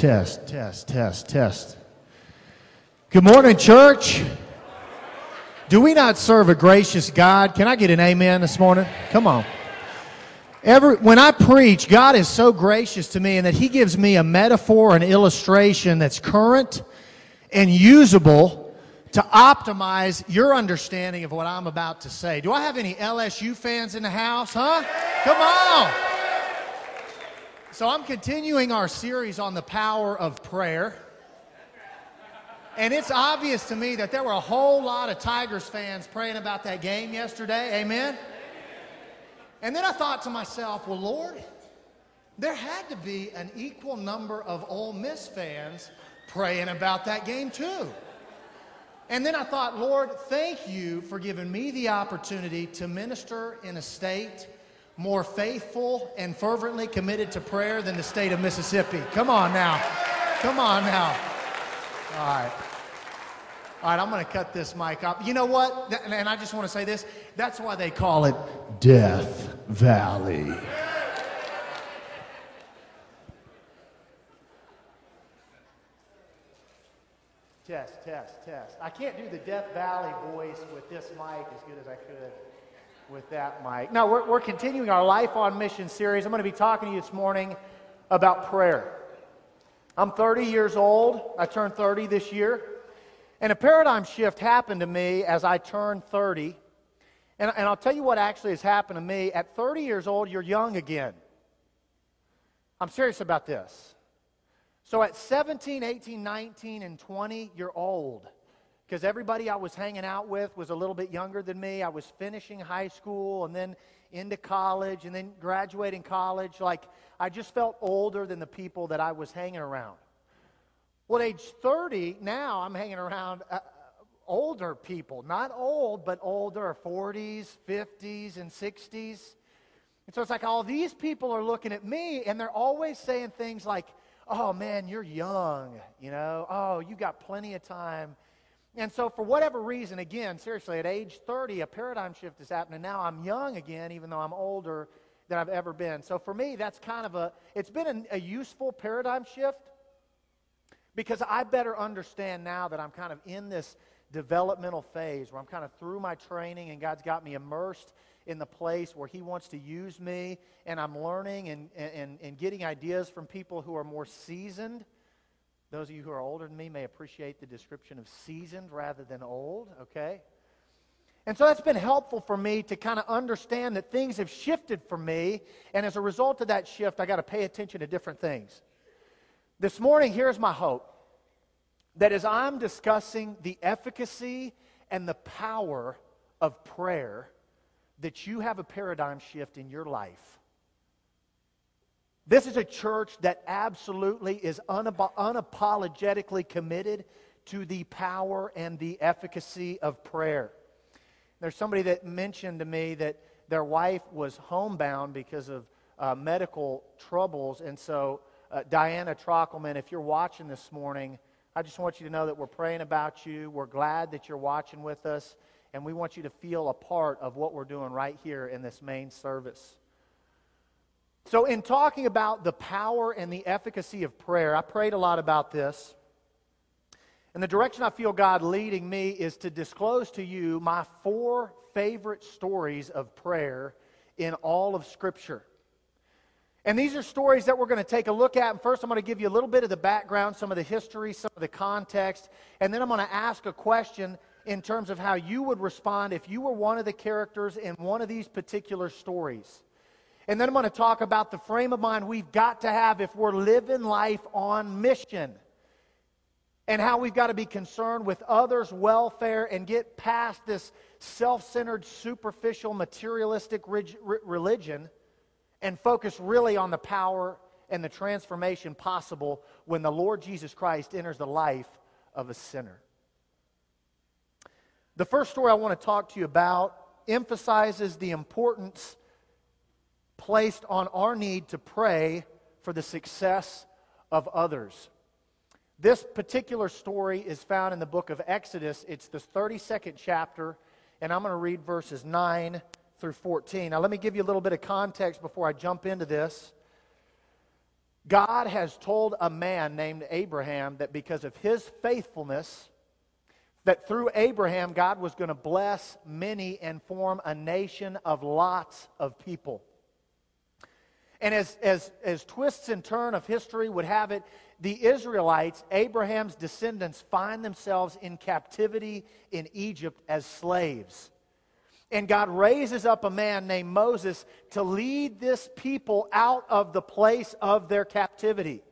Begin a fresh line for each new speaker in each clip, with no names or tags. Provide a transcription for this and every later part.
Test, test, test, test. Good morning, church. Do we not serve a gracious God? Can I get an amen this morning? Come on. Every, when I preach, God is so gracious to me in that He gives me a metaphor, an illustration that's current and usable to optimize your understanding of what I'm about to say. Do I have any LSU fans in the house, huh? Come on. So I'm continuing our series on the power of prayer. And it's obvious to me that there were a whole lot of Tigers fans praying about that game yesterday. Amen? And then I thought to myself, well, Lord, there had to be an equal number of Ole Miss fans praying about that game too. And then I thought, Lord, thank you for giving me the opportunity to minister in a state more faithful and fervently committed to prayer than the state of Mississippi. Come on now. Come on now. All right. All right, I'm going to cut this mic up. You know what? And I just want to say this. That's why they call it Death Valley. Test, test, test. I can't do the Death Valley voice with this mic as good as I could with that mic. Now, we're, we're continuing our Life on Mission series. I'm going to be talking to you this morning about prayer. I'm 30 years old. I turned 30 this year. And a paradigm shift happened to me as I turned 30. And, and I'll tell you what actually has happened to me. At 30 years old, you're young again. I'm serious about this. So at 17, 18, 19, and 20, you're old. Because everybody I was hanging out with was a little bit younger than me. I was finishing high school and then into college and then graduating college. Like, I just felt older than the people that I was hanging around. Well, at age 30, now I'm hanging around uh, older people. Not old, but older, 40s, 50s, and 60s. And so it's like all these people are looking at me, and they're always saying things like, oh man, you're young, you know, oh, you got plenty of time. And so, for whatever reason, again, seriously, at age 30, a paradigm shift is happening. Now I'm young again, even though I'm older than I've ever been. So, for me, that's kind of a, it's been a, a useful paradigm shift because I better understand now that I'm kind of in this developmental phase where I'm kind of through my training and God's got me immersed in the place where He wants to use me, and I'm learning and, and, and getting ideas from people who are more seasoned. Those of you who are older than me may appreciate the description of seasoned rather than old, okay? And so that's been helpful for me to kind of understand that things have shifted for me, and as a result of that shift, I got to pay attention to different things. This morning, here's my hope that as I'm discussing the efficacy and the power of prayer, that you have a paradigm shift in your life. This is a church that absolutely is unapologetically committed to the power and the efficacy of prayer. There's somebody that mentioned to me that their wife was homebound because of uh, medical troubles, and so uh, Diana Trockelman, if you're watching this morning, I just want you to know that we're praying about you. We're glad that you're watching with us, and we want you to feel a part of what we're doing right here in this main service. So, in talking about the power and the efficacy of prayer, I prayed a lot about this. And the direction I feel God leading me is to disclose to you my four favorite stories of prayer in all of Scripture. And these are stories that we're going to take a look at. And first, I'm going to give you a little bit of the background, some of the history, some of the context. And then I'm going to ask a question in terms of how you would respond if you were one of the characters in one of these particular stories. And then I'm going to talk about the frame of mind we've got to have if we're living life on mission. And how we've got to be concerned with others' welfare and get past this self centered, superficial, materialistic religion and focus really on the power and the transformation possible when the Lord Jesus Christ enters the life of a sinner. The first story I want to talk to you about emphasizes the importance placed on our need to pray for the success of others. This particular story is found in the book of Exodus. It's the 32nd chapter, and I'm going to read verses 9 through 14. Now, let me give you a little bit of context before I jump into this. God has told a man named Abraham that because of his faithfulness, that through Abraham, God was going to bless many and form a nation of lots of people. And as, as, as twists and turn of history would have it, the Israelites, Abraham's descendants, find themselves in captivity in Egypt as slaves. And God raises up a man named Moses to lead this people out of the place of their captivity.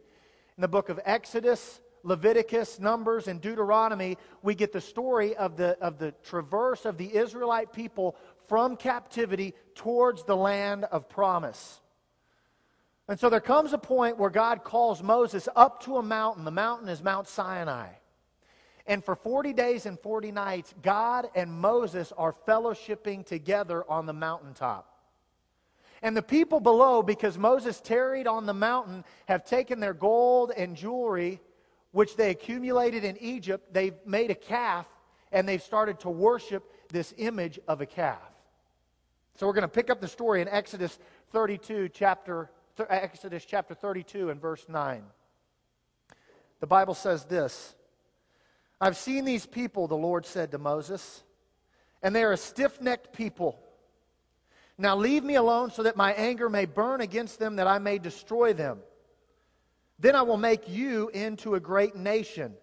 In the book of Exodus, Leviticus, Numbers, and Deuteronomy, we get the story of the, of the traverse of the Israelite people from captivity towards the land of promise. And so there comes a point where God calls Moses up to a mountain. The mountain is Mount Sinai. And for 40 days and 40 nights, God and Moses are fellowshipping together on the mountaintop. And the people below, because Moses tarried on the mountain, have taken their gold and jewelry, which they accumulated in Egypt, they've made a calf, and they've started to worship this image of a calf. So we're going to pick up the story in Exodus 32, chapter, Uh, Exodus chapter 32 and verse 9. The Bible says this I've seen these people, the Lord said to Moses, and they are a stiff necked people. Now leave me alone so that my anger may burn against them, that I may destroy them. Then I will make you into a great nation.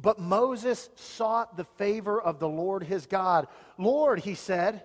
But Moses sought the favor of the Lord his God. Lord, he said,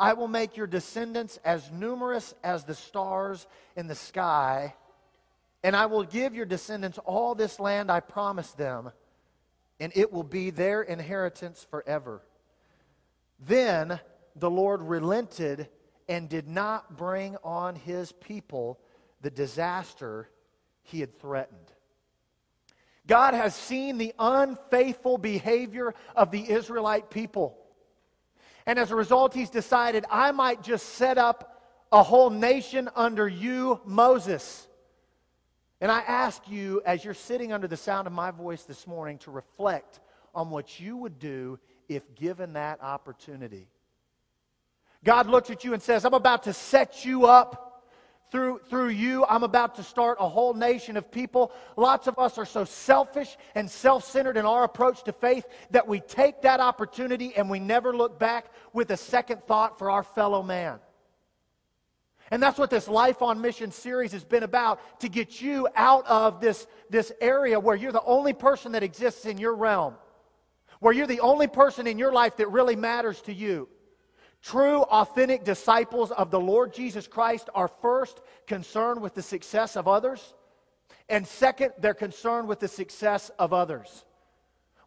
I will make your descendants as numerous as the stars in the sky, and I will give your descendants all this land I promised them and it will be their inheritance forever. Then the Lord relented and did not bring on his people the disaster he had threatened. God has seen the unfaithful behavior of the Israelite people. And as a result, he's decided, I might just set up a whole nation under you, Moses. And I ask you, as you're sitting under the sound of my voice this morning, to reflect on what you would do if given that opportunity. God looks at you and says, I'm about to set you up through, through you. I'm about to start a whole nation of people. Lots of us are so selfish and self centered in our approach to faith that we take that opportunity and we never look back with a second thought for our fellow man. And that's what this Life on Mission series has been about to get you out of this, this area where you're the only person that exists in your realm, where you're the only person in your life that really matters to you. True, authentic disciples of the Lord Jesus Christ are first concerned with the success of others, and second, they're concerned with the success of others.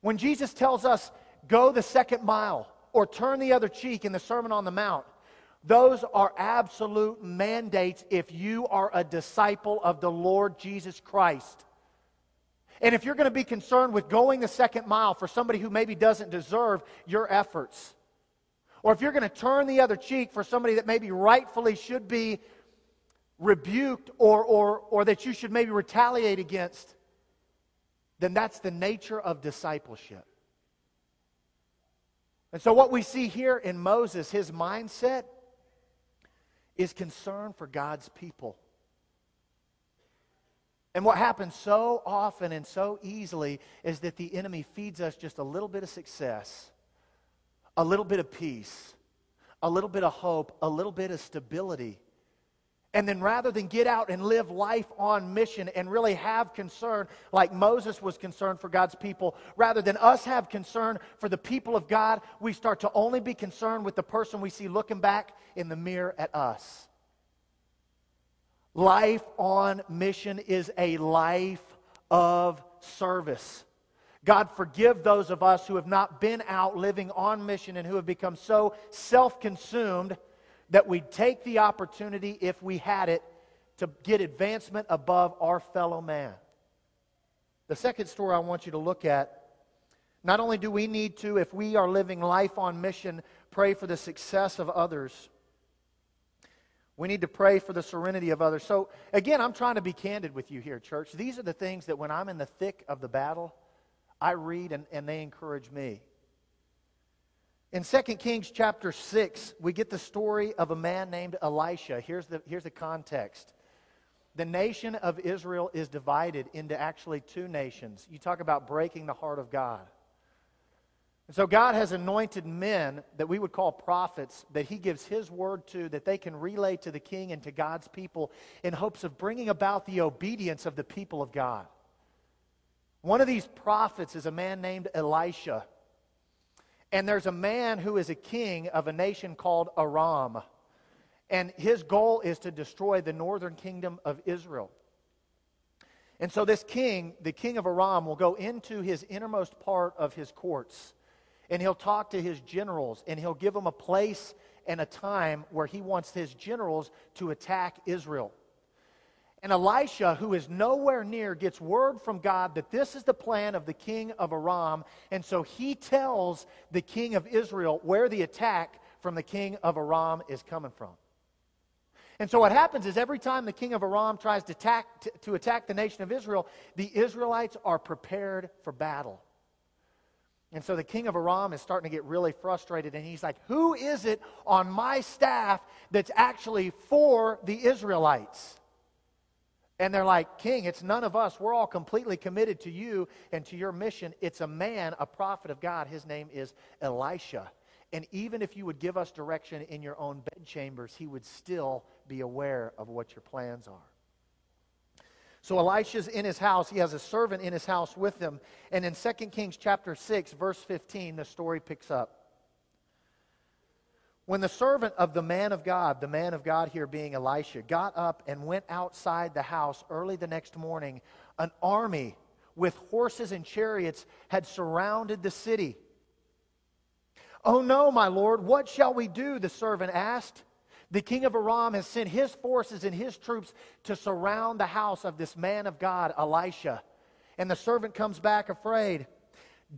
When Jesus tells us, go the second mile or turn the other cheek in the Sermon on the Mount, those are absolute mandates if you are a disciple of the Lord Jesus Christ. And if you're going to be concerned with going the second mile for somebody who maybe doesn't deserve your efforts, or if you're going to turn the other cheek for somebody that maybe rightfully should be rebuked or, or, or that you should maybe retaliate against, then that's the nature of discipleship. And so, what we see here in Moses, his mindset is concern for God's people. And what happens so often and so easily is that the enemy feeds us just a little bit of success, a little bit of peace, a little bit of hope, a little bit of stability. And then rather than get out and live life on mission and really have concern like Moses was concerned for God's people, rather than us have concern for the people of God, we start to only be concerned with the person we see looking back in the mirror at us. Life on mission is a life of service. God, forgive those of us who have not been out living on mission and who have become so self consumed that we'd take the opportunity, if we had it, to get advancement above our fellow man. The second story I want you to look at not only do we need to, if we are living life on mission, pray for the success of others, we need to pray for the serenity of others. So, again, I'm trying to be candid with you here, church. These are the things that when I'm in the thick of the battle, I read and, and they encourage me. In 2 Kings chapter 6, we get the story of a man named Elisha. Here's the, here's the context. The nation of Israel is divided into actually two nations. You talk about breaking the heart of God. And so God has anointed men that we would call prophets that he gives his word to that they can relay to the king and to God's people in hopes of bringing about the obedience of the people of God. One of these prophets is a man named Elisha. And there's a man who is a king of a nation called Aram. And his goal is to destroy the northern kingdom of Israel. And so, this king, the king of Aram, will go into his innermost part of his courts and he'll talk to his generals and he'll give them a place and a time where he wants his generals to attack Israel. And Elisha, who is nowhere near, gets word from God that this is the plan of the king of Aram. And so he tells the king of Israel where the attack from the king of Aram is coming from. And so what happens is every time the king of Aram tries to attack, to, to attack the nation of Israel, the Israelites are prepared for battle. And so the king of Aram is starting to get really frustrated, and he's like, Who is it on my staff that's actually for the Israelites? And they're like, King, it's none of us. We're all completely committed to you and to your mission. It's a man, a prophet of God. His name is Elisha. And even if you would give us direction in your own bedchambers, he would still be aware of what your plans are. So Elisha's in his house. He has a servant in his house with him. And in 2 Kings chapter 6, verse 15, the story picks up. When the servant of the man of God, the man of God here being Elisha, got up and went outside the house early the next morning, an army with horses and chariots had surrounded the city. Oh no, my Lord, what shall we do? The servant asked. The king of Aram has sent his forces and his troops to surround the house of this man of God, Elisha. And the servant comes back afraid.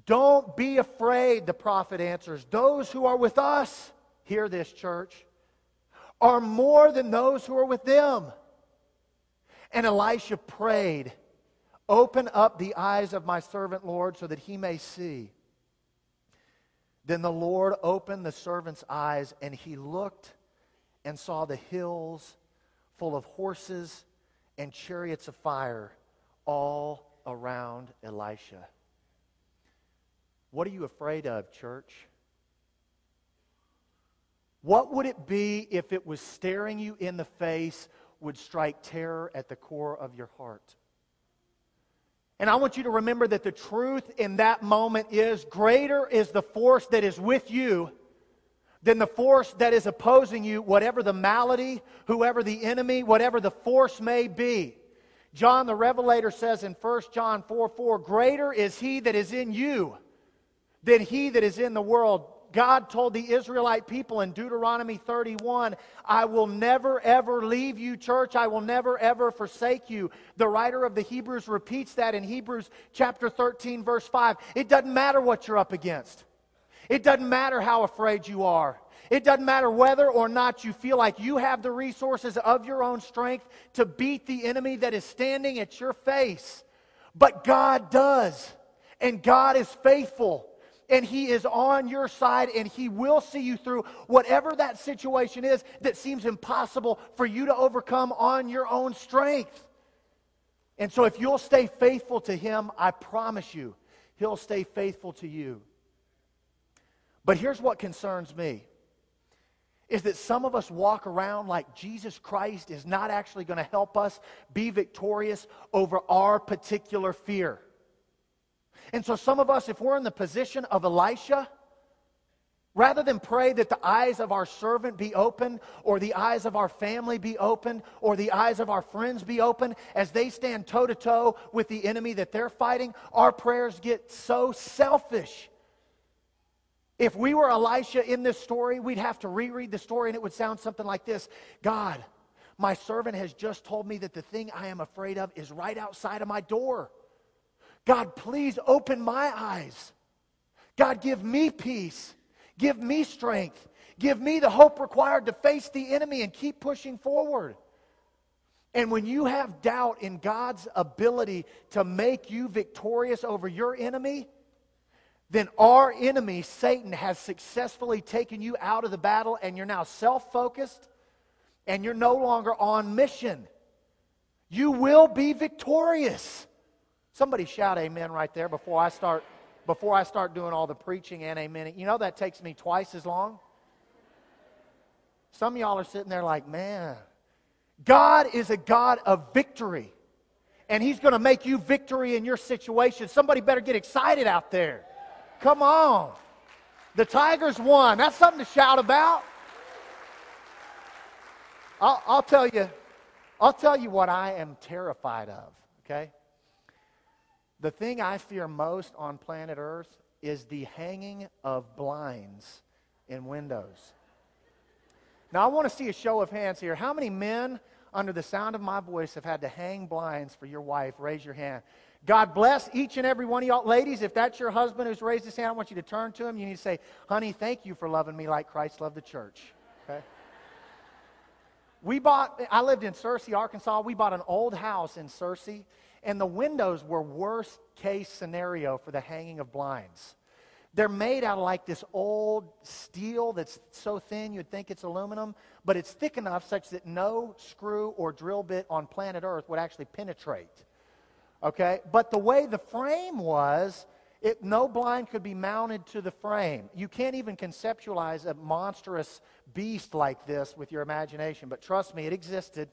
Don't be afraid, the prophet answers. Those who are with us, hear this, church, are more than those who are with them. And Elisha prayed, Open up the eyes of my servant, Lord, so that he may see. Then the Lord opened the servant's eyes, and he looked and saw the hills full of horses and chariots of fire all around Elisha. What are you afraid of, church? What would it be if it was staring you in the face, would strike terror at the core of your heart? And I want you to remember that the truth in that moment is greater is the force that is with you than the force that is opposing you, whatever the malady, whoever the enemy, whatever the force may be. John the Revelator says in 1 John 4 4, Greater is he that is in you than he that is in the world. God told the Israelite people in Deuteronomy 31, I will never ever leave you, church. I will never ever forsake you. The writer of the Hebrews repeats that in Hebrews chapter 13, verse 5. It doesn't matter what you're up against. It doesn't matter how afraid you are. It doesn't matter whether or not you feel like you have the resources of your own strength to beat the enemy that is standing at your face. But God does. And God is faithful. And He is on your side and He will see you through whatever that situation is that seems impossible for you to overcome on your own strength. And so, if you'll stay faithful to Him, I promise you, He'll stay faithful to you. But here's what concerns me is that some of us walk around like Jesus Christ is not actually going to help us be victorious over our particular fear. And so, some of us, if we're in the position of Elisha, rather than pray that the eyes of our servant be opened, or the eyes of our family be opened, or the eyes of our friends be opened as they stand toe to toe with the enemy that they're fighting, our prayers get so selfish if we were Elisha in this story, we'd have to reread the story and it would sound something like this God, My servant has just told me that the thing I am afraid of is right outside of my door. God, please open my eyes. God, give me peace. Give me strength. Give me the hope required to face the enemy and keep pushing forward. And when you have doubt in God's ability to make you victorious over your enemy, then our enemy, Satan, has successfully taken you out of the battle and you're now self focused and you're no longer on mission. You will be victorious. Somebody shout amen right there before I start before I start doing all the preaching and amen. You know that takes me twice as long. Some of y'all are sitting there like, man, God is a God of victory. And He's going to make you victory in your situation. Somebody better get excited out there. Come on. The Tigers won. That's something to shout about. I'll, I'll tell you, I'll tell you what I am terrified of, okay? The thing I fear most on planet Earth is the hanging of blinds in windows. Now, I want to see a show of hands here. How many men, under the sound of my voice, have had to hang blinds for your wife? Raise your hand. God bless each and every one of y'all. Ladies, if that's your husband who's raised his hand, I want you to turn to him. You need to say, Honey, thank you for loving me like Christ loved the church. Okay? We bought, I lived in Searcy, Arkansas. We bought an old house in Searcy, and the windows were worst case scenario for the hanging of blinds. They're made out of like this old steel that's so thin you'd think it's aluminum, but it's thick enough such that no screw or drill bit on planet Earth would actually penetrate. Okay? But the way the frame was, it, no blind could be mounted to the frame. You can't even conceptualize a monstrous beast like this with your imagination, but trust me, it existed,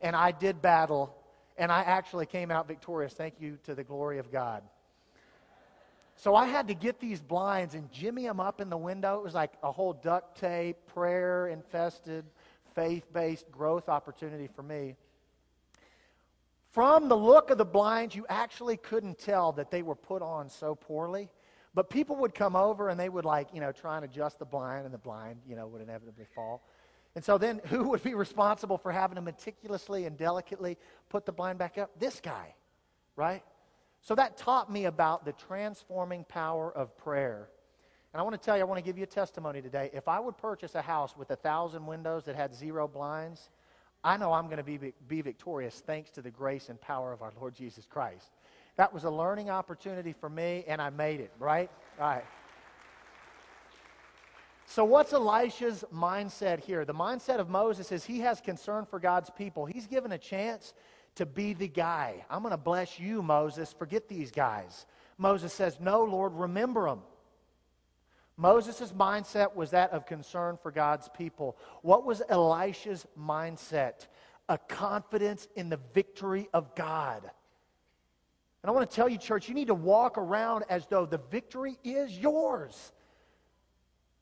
and I did battle, and I actually came out victorious. Thank you to the glory of God. So I had to get these blinds and jimmy them up in the window. It was like a whole duct tape, prayer infested, faith based growth opportunity for me. From the look of the blinds, you actually couldn't tell that they were put on so poorly. But people would come over and they would, like, you know, try and adjust the blind, and the blind, you know, would inevitably fall. And so then, who would be responsible for having to meticulously and delicately put the blind back up? This guy, right? So that taught me about the transforming power of prayer. And I want to tell you, I want to give you a testimony today. If I would purchase a house with a thousand windows that had zero blinds, I know I'm going to be, be victorious thanks to the grace and power of our Lord Jesus Christ. That was a learning opportunity for me, and I made it, right? All right. So, what's Elisha's mindset here? The mindset of Moses is he has concern for God's people. He's given a chance to be the guy. I'm going to bless you, Moses. Forget these guys. Moses says, No, Lord, remember them. Moses' mindset was that of concern for God's people. What was Elisha's mindset? A confidence in the victory of God. And I want to tell you, church, you need to walk around as though the victory is yours.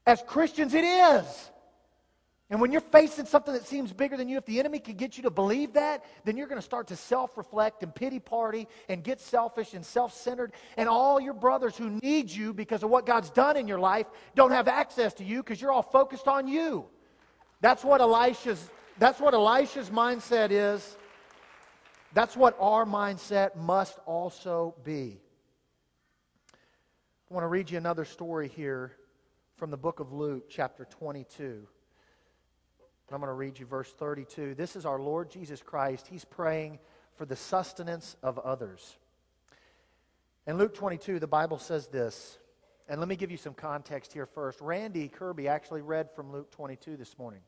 As Christians, it is. And when you're facing something that seems bigger than you, if the enemy can get you to believe that, then you're going to start to self reflect and pity party and get selfish and self centered. And all your brothers who need you because of what God's done in your life don't have access to you because you're all focused on you. That's what Elisha's, that's what Elisha's mindset is. That's what our mindset must also be. I want to read you another story here from the book of Luke, chapter 22. I'm going to read you verse 32. This is our Lord Jesus Christ. He's praying for the sustenance of others. In Luke 22, the Bible says this. And let me give you some context here first. Randy Kirby actually read from Luke 22 this morning.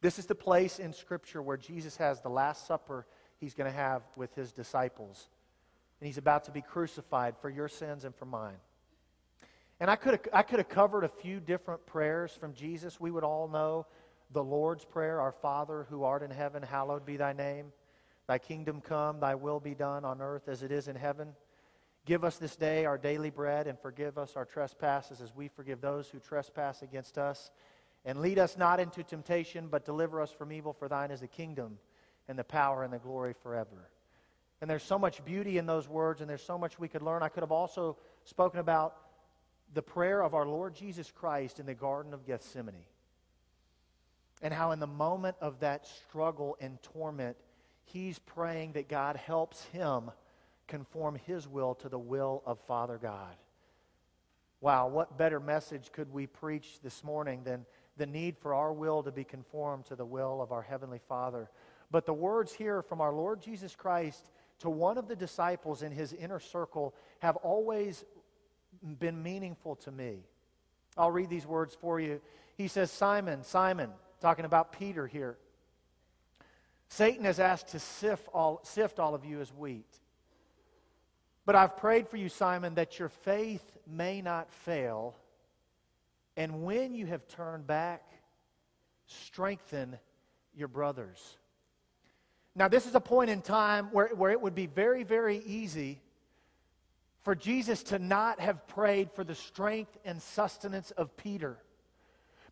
This is the place in Scripture where Jesus has the Last Supper he's going to have with his disciples. And he's about to be crucified for your sins and for mine. And I could have, I could have covered a few different prayers from Jesus. We would all know the Lord's Prayer Our Father who art in heaven, hallowed be thy name. Thy kingdom come, thy will be done on earth as it is in heaven. Give us this day our daily bread and forgive us our trespasses as we forgive those who trespass against us. And lead us not into temptation, but deliver us from evil, for thine is the kingdom and the power and the glory forever. And there's so much beauty in those words, and there's so much we could learn. I could have also spoken about the prayer of our Lord Jesus Christ in the Garden of Gethsemane. And how, in the moment of that struggle and torment, he's praying that God helps him conform his will to the will of Father God. Wow, what better message could we preach this morning than the need for our will to be conformed to the will of our Heavenly Father? But the words here from our Lord Jesus Christ to one of the disciples in his inner circle have always been meaningful to me. I'll read these words for you. He says, Simon, Simon, talking about Peter here. Satan has asked to sift all, sift all of you as wheat. But I've prayed for you, Simon, that your faith may not fail. And when you have turned back, strengthen your brothers. Now, this is a point in time where, where it would be very, very easy for Jesus to not have prayed for the strength and sustenance of Peter.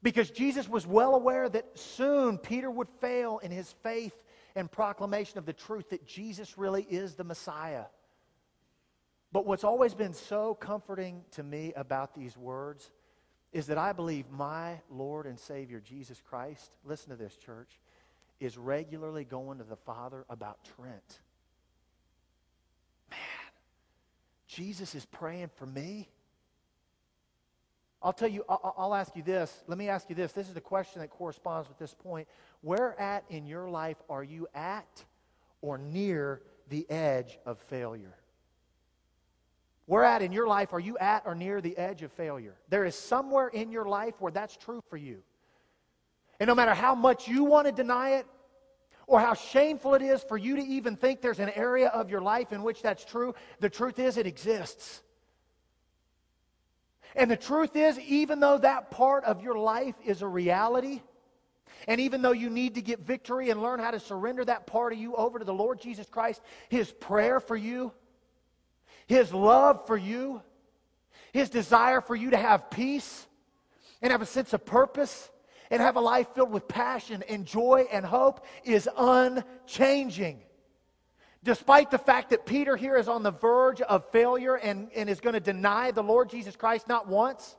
Because Jesus was well aware that soon Peter would fail in his faith and proclamation of the truth that Jesus really is the Messiah. But what's always been so comforting to me about these words is that I believe my Lord and Savior, Jesus Christ, listen to this, church, is regularly going to the Father about Trent. Man, Jesus is praying for me. I'll tell you, I'll, ask you this. Let me ask you this. This is the question that corresponds with this point. Where at in your life are you at or near the edge of failure? Where at in your life are you at or near the edge of failure? There is somewhere in your life where that's true for you. And no matter how much you want to deny it, or how shameful it is for you to even think there's an area of your life in which that's true, the truth is it exists. And the truth is, even though that part of your life is a reality, and even though you need to get victory and learn how to surrender that part of you over to the Lord Jesus Christ, His prayer for you, His love for you, His desire for you to have peace and have a sense of purpose and have a life filled with passion and joy and hope is unchanging. Despite the fact that Peter here is on the verge of failure and, and is going to deny the Lord Jesus Christ not once,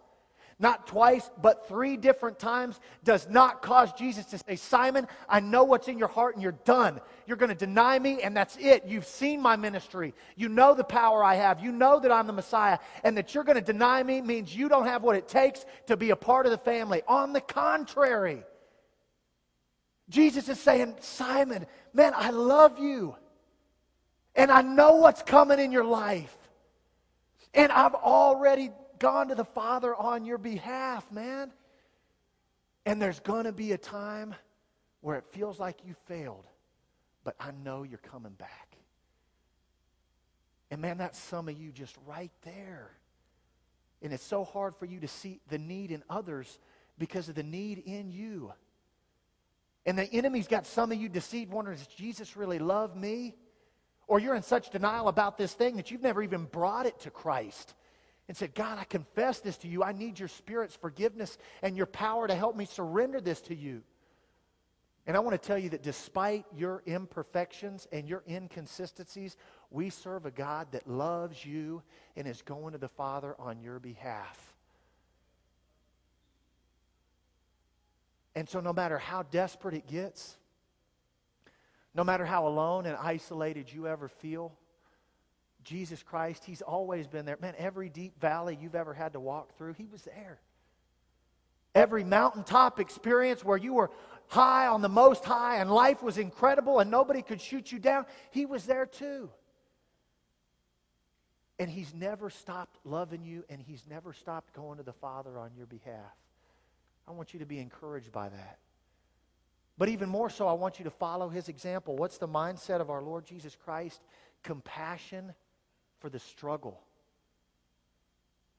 not twice, but three different times, does not cause Jesus to say, Simon, I know what's in your heart and you're done. You're going to deny me and that's it. You've seen my ministry. You know the power I have. You know that I'm the Messiah. And that you're going to deny me means you don't have what it takes to be a part of the family. On the contrary, Jesus is saying, Simon, man, I love you. And I know what's coming in your life. And I've already gone to the Father on your behalf, man. And there's going to be a time where it feels like you failed, but I know you're coming back. And man, that's some of you just right there. And it's so hard for you to see the need in others because of the need in you. And the enemy's got some of you deceived, wondering, does Jesus really love me? Or you're in such denial about this thing that you've never even brought it to Christ and said, God, I confess this to you. I need your Spirit's forgiveness and your power to help me surrender this to you. And I want to tell you that despite your imperfections and your inconsistencies, we serve a God that loves you and is going to the Father on your behalf. And so, no matter how desperate it gets, no matter how alone and isolated you ever feel, Jesus Christ, He's always been there. Man, every deep valley you've ever had to walk through, He was there. Every mountaintop experience where you were high on the most high and life was incredible and nobody could shoot you down, He was there too. And He's never stopped loving you and He's never stopped going to the Father on your behalf. I want you to be encouraged by that. But even more so, I want you to follow his example. What's the mindset of our Lord Jesus Christ? Compassion for the struggle.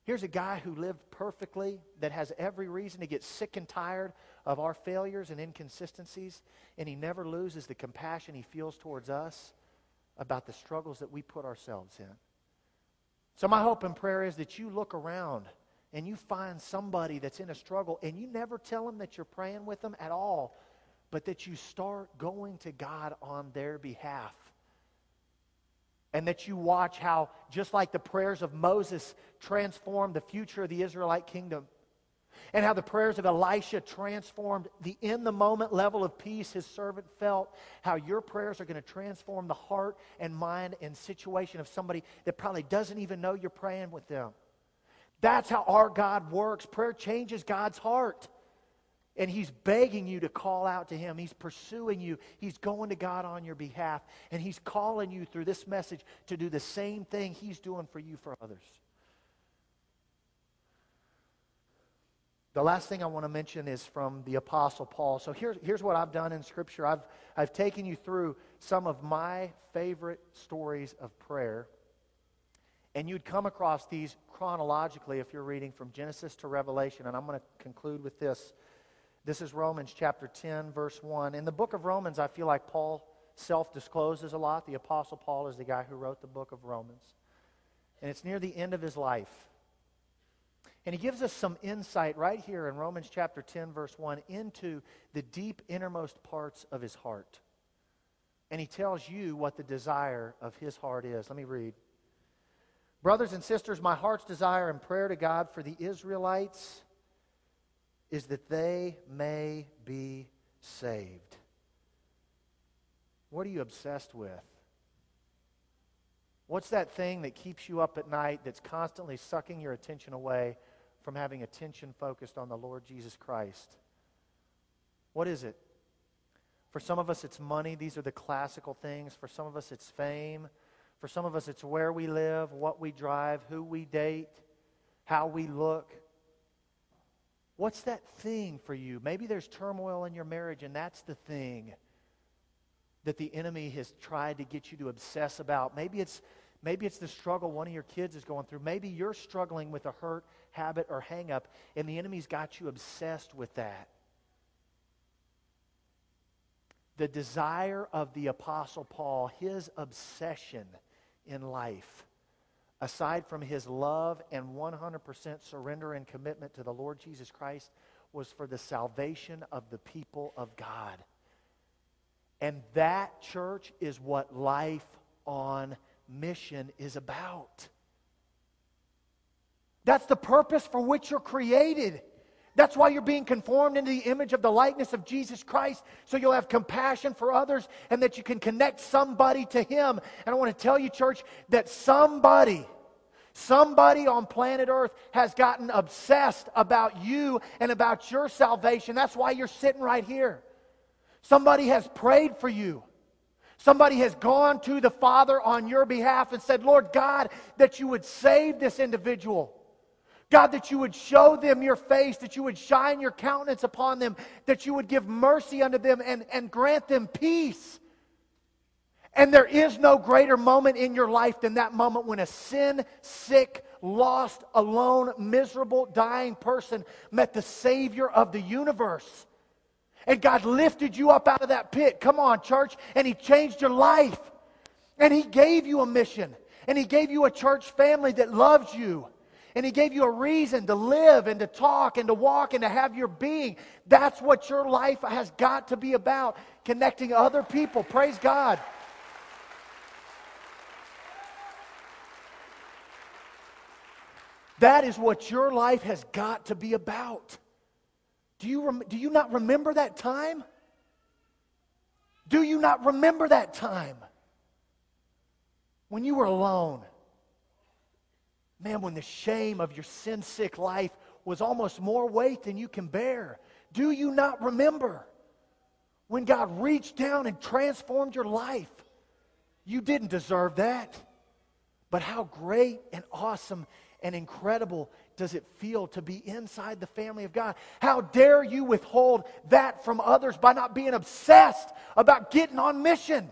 Here's a guy who lived perfectly, that has every reason to get sick and tired of our failures and inconsistencies, and he never loses the compassion he feels towards us about the struggles that we put ourselves in. So, my hope and prayer is that you look around and you find somebody that's in a struggle and you never tell them that you're praying with them at all but that you start going to God on their behalf. And that you watch how, just like the prayers of Moses transformed the future of the Israelite kingdom, and how the prayers of Elisha transformed the in the moment level of peace his servant felt, how your prayers are going to transform the heart and mind and situation of somebody that probably doesn't even know you're praying with them. That's how our God works. Prayer changes God's heart. And He's begging you to call out to Him. He's pursuing you. He's going to God on your behalf. And He's calling you through this message to do the same thing He's doing for you for others. The last thing I want to mention is from the Apostle Paul. So here's, here's what I've done in Scripture I've, I've taken you through some of my favorite stories of prayer. And you'd come across these chronologically if you're reading from Genesis to Revelation. And I'm going to conclude with this. This is Romans chapter 10, verse 1. In the book of Romans, I feel like Paul self discloses a lot. The Apostle Paul is the guy who wrote the book of Romans. And it's near the end of his life. And he gives us some insight right here in Romans chapter 10, verse 1, into the deep innermost parts of his heart. And he tells you what the desire of his heart is. Let me read. Brothers and sisters, my heart's desire and prayer to God for the Israelites is that they may be saved. What are you obsessed with? What's that thing that keeps you up at night that's constantly sucking your attention away from having attention focused on the Lord Jesus Christ. What is it? For some of us, it's money. These are the classical things. For some of us, it's fame. For some of us, it's where we live, what we drive, who we date, how we look. What's that thing for you? Maybe there's turmoil in your marriage, and that's the thing that the enemy has tried to get you to obsess about. Maybe it's Maybe it's the struggle one of your kids is going through. Maybe you're struggling with a hurt, habit, or hangup, and the enemy's got you obsessed with that. The desire of the Apostle Paul, his obsession in life, aside from his love and 100% surrender and commitment to the Lord Jesus Christ, was for the salvation of the people of God. And that, church, is what life on mission is about. That's the purpose for which you're created. That's why you're being conformed into the image of the likeness of Jesus Christ, so you'll have compassion for others and that you can connect somebody to Him. And I want to tell you, church, that somebody, somebody on planet Earth has gotten obsessed about you and about your salvation. That's why you're sitting right here. Somebody has prayed for you. Somebody has gone to the Father on your behalf and said, Lord God, that you would save this individual. God, that you would show them your face, that you would shine your countenance upon them, that you would give mercy unto them and, and grant them peace. And there is no greater moment in your life than that moment when a sin sick, lost, alone, miserable, dying person met the Savior of the universe. And God lifted you up out of that pit. Come on, church. And He changed your life. And He gave you a mission. And He gave you a church family that loves you. And He gave you a reason to live and to talk and to walk and to have your being. That's what your life has got to be about connecting other people. Praise God. That is what your life has got to be about. Do you, rem- do you not remember that time? Do you not remember that time when you were alone? Man, when the shame of your sin sick life was almost more weight than you can bear. Do you not remember when God reached down and transformed your life? You didn't deserve that. But how great and awesome and incredible does it feel to be inside the family of God? How dare you withhold that from others by not being obsessed about getting on mission?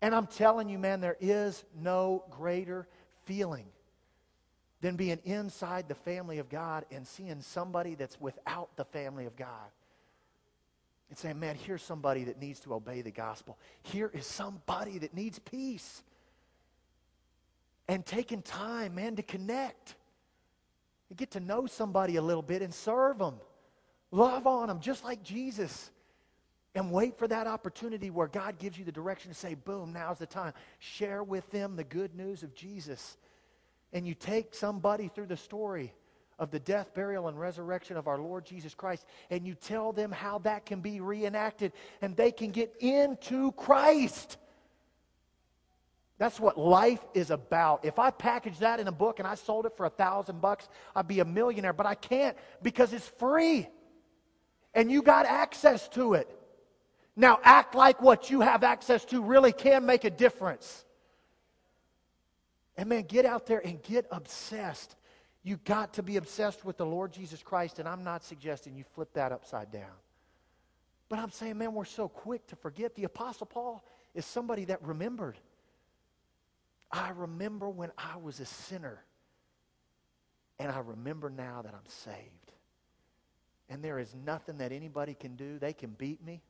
And I'm telling you, man, there is no greater feeling than being inside the family of God and seeing somebody that's without the family of God. And saying, man, here's somebody that needs to obey the gospel. Here is somebody that needs peace and taking time, man, to connect. and get to know somebody a little bit and serve them. Love on them just like Jesus. And wait for that opportunity where God gives you the direction to say, boom, now's the time. Share with them the good news of Jesus. And you take somebody through the story of the death, burial, and resurrection of our Lord Jesus Christ, and you tell them how that can be reenacted and they can get into Christ. That's what life is about. If I packaged that in a book and I sold it for a thousand bucks, I'd be a millionaire. But I can't because it's free. And you got access to it. Now act like what you have access to really can make a difference. And man, get out there and get obsessed. You got to be obsessed with the Lord Jesus Christ, and I'm not suggesting you flip that upside down. But I'm saying, man, we're so quick to forget. The Apostle Paul is somebody that remembered. I remember when I was a sinner, and I remember now that I'm saved. And there is nothing that anybody can do. They can beat me,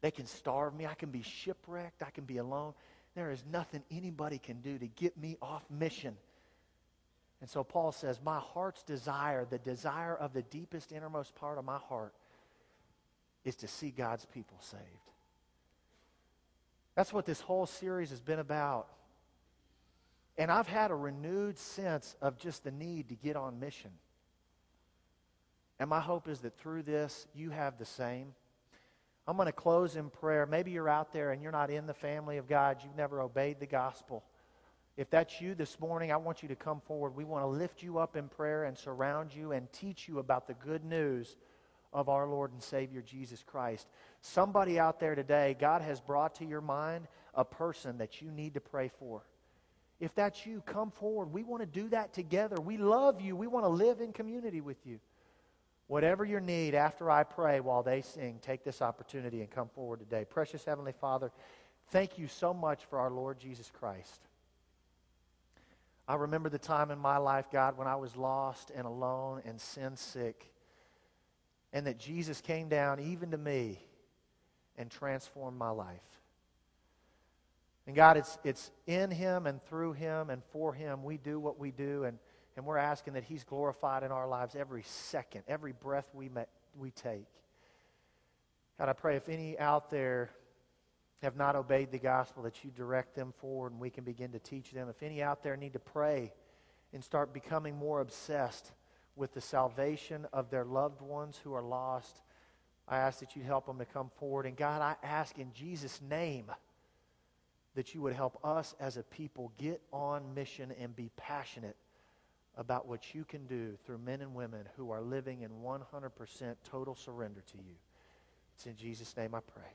they can starve me, I can be shipwrecked, I can be alone. There is nothing anybody can do to get me off mission. And so Paul says, My heart's desire, the desire of the deepest, innermost part of my heart, is to see God's people saved. That's what this whole series has been about. And I've had a renewed sense of just the need to get on mission. And my hope is that through this, you have the same. I'm going to close in prayer. Maybe you're out there and you're not in the family of God, you've never obeyed the gospel. If that's you this morning, I want you to come forward. We want to lift you up in prayer and surround you and teach you about the good news of our Lord and Savior Jesus Christ. Somebody out there today, God has brought to your mind a person that you need to pray for. If that's you, come forward. We want to do that together. We love you. We want to live in community with you. Whatever your need, after I pray while they sing, take this opportunity and come forward today. Precious Heavenly Father, thank you so much for our Lord Jesus Christ. I remember the time in my life, God, when I was lost and alone and sin sick, and that Jesus came down even to me and transformed my life. And God, it's, it's in Him and through Him and for Him we do what we do, and, and we're asking that He's glorified in our lives every second, every breath we, met, we take. God, I pray if any out there have not obeyed the gospel, that you direct them forward and we can begin to teach them. If any out there need to pray and start becoming more obsessed with the salvation of their loved ones who are lost, I ask that you help them to come forward. And God, I ask in Jesus' name that you would help us as a people get on mission and be passionate about what you can do through men and women who are living in 100% total surrender to you. It's in Jesus' name I pray.